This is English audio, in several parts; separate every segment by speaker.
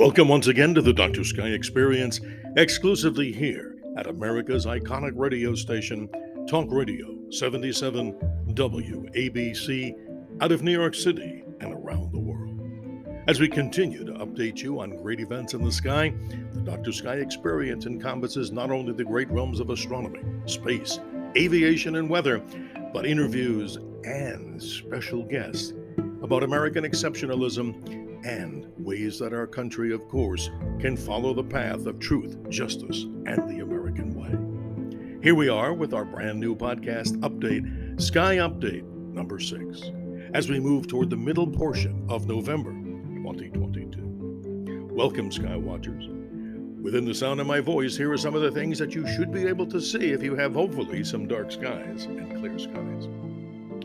Speaker 1: Welcome once again to the Dr. Sky Experience, exclusively here at America's iconic radio station, Talk Radio 77 WABC, out of New York City and around the world. As we continue to update you on great events in the sky, the Dr. Sky Experience encompasses not only the great realms of astronomy, space, aviation, and weather, but interviews and special guests about American exceptionalism and ways that our country, of course, can follow the path of truth, justice, and the American way. Here we are with our brand new podcast update, Sky Update number six, as we move toward the middle portion of November 2022. Welcome, Sky Watchers. Within the sound of my voice, here are some of the things that you should be able to see if you have hopefully some dark skies and clear skies.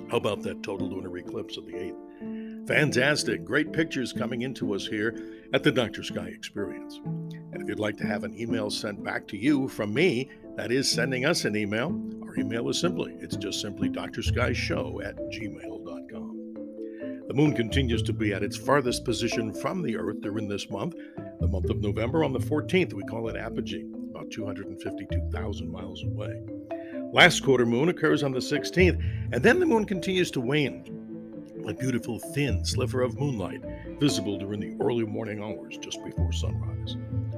Speaker 1: How about that total lunar eclipse of the 8th? Fantastic. Great pictures coming into us here at the Dr. Sky Experience. And if you'd like to have an email sent back to you from me, that is sending us an email, our email is simply, it's just simply drskyshow at gmail.com. The moon continues to be at its farthest position from the Earth during this month, the month of November. On the 14th, we call it apogee, about 252,000 miles away. Last quarter moon occurs on the 16th, and then the moon continues to wane a beautiful thin sliver of moonlight visible during the early morning hours just before sunrise.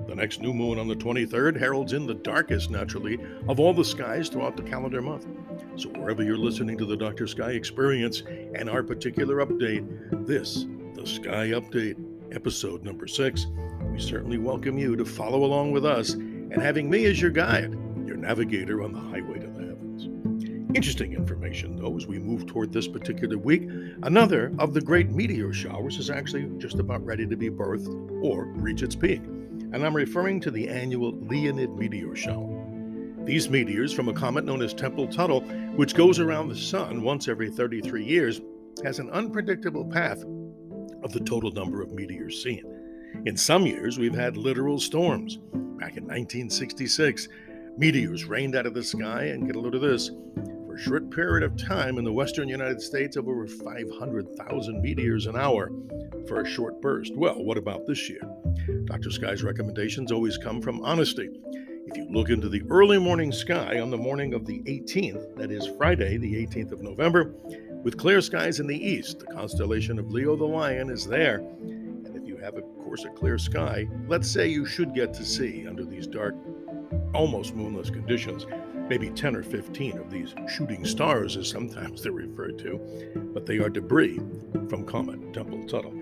Speaker 1: The next new moon on the 23rd heralds in the darkest, naturally, of all the skies throughout the calendar month. So, wherever you're listening to the Dr. Sky experience and our particular update, this, the Sky Update, episode number six, we certainly welcome you to follow along with us and having me as your guide, your navigator on the highway to heavens. Interesting information, though, as we move toward this particular week. Another of the great meteor showers is actually just about ready to be birthed or reach its peak, and I'm referring to the annual Leonid meteor shower. These meteors from a comet known as Tempel Tuttle, which goes around the sun once every 33 years, has an unpredictable path of the total number of meteors seen. In some years, we've had literal storms. Back in 1966, meteors rained out of the sky, and get a load of this short period of time in the western United States of over 500,000 meteors an hour for a short burst. Well, what about this year? Dr. Sky's recommendations always come from honesty. If you look into the early morning sky on the morning of the 18th, that is Friday, the 18th of November, with clear skies in the east, the constellation of Leo the Lion is there. And if you have, of course, a clear sky, let's say you should get to see under these dark, almost moonless conditions maybe 10 or 15 of these shooting stars, as sometimes they're referred to, but they are debris from Comet Tempel-Tuttle.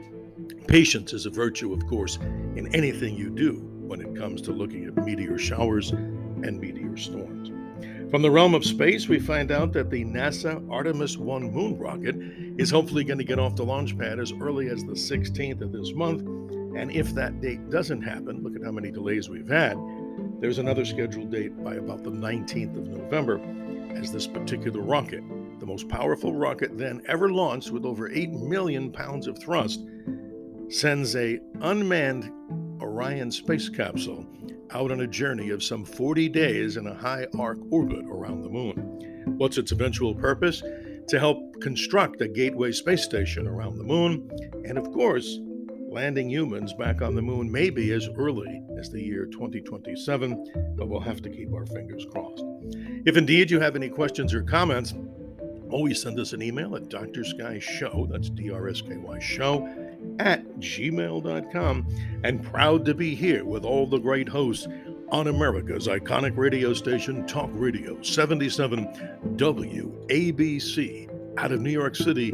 Speaker 1: Patience is a virtue, of course, in anything you do when it comes to looking at meteor showers and meteor storms. From the realm of space, we find out that the NASA Artemis 1 moon rocket is hopefully going to get off the launch pad as early as the 16th of this month. And if that date doesn't happen, look at how many delays we've had, there's another scheduled date by about the 19th of November as this particular rocket, the most powerful rocket then ever launched with over 8 million pounds of thrust, sends a unmanned Orion space capsule out on a journey of some 40 days in a high arc orbit around the moon. What's its eventual purpose? To help construct a gateway space station around the moon, and of course, landing humans back on the moon may be as early as the year 2027, but we'll have to keep our fingers crossed. If indeed you have any questions or comments, always send us an email at Dr. Sky Show, that's D R S K Y Show, at gmail.com. And proud to be here with all the great hosts on America's iconic radio station, Talk Radio 77 WABC, out of New York City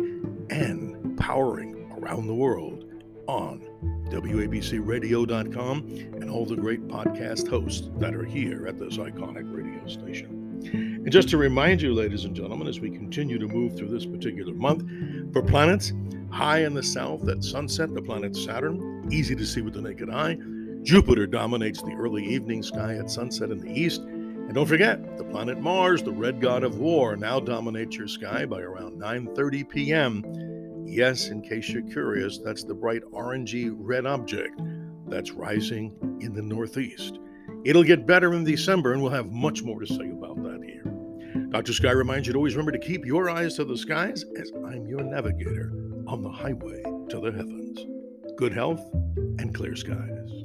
Speaker 1: and powering around the world on WABCRadio.com and all the great podcast hosts that are here at this iconic radio station. And just to remind you, ladies and gentlemen, as we continue to move through this particular month, for planets high in the south at sunset, the planet Saturn, easy to see with the naked eye. Jupiter dominates the early evening sky at sunset in the east. And don't forget, the planet Mars, the red god of war, now dominates your sky by around 9:30 p.m. Yes, in case you're curious, that's the bright orangey red object that's rising in the northeast. It'll get better in December, and we'll have much more to say about that here. Dr. Sky reminds you to always remember to keep your eyes to the skies as I'm your navigator on the highway to the heavens. Good health and clear skies.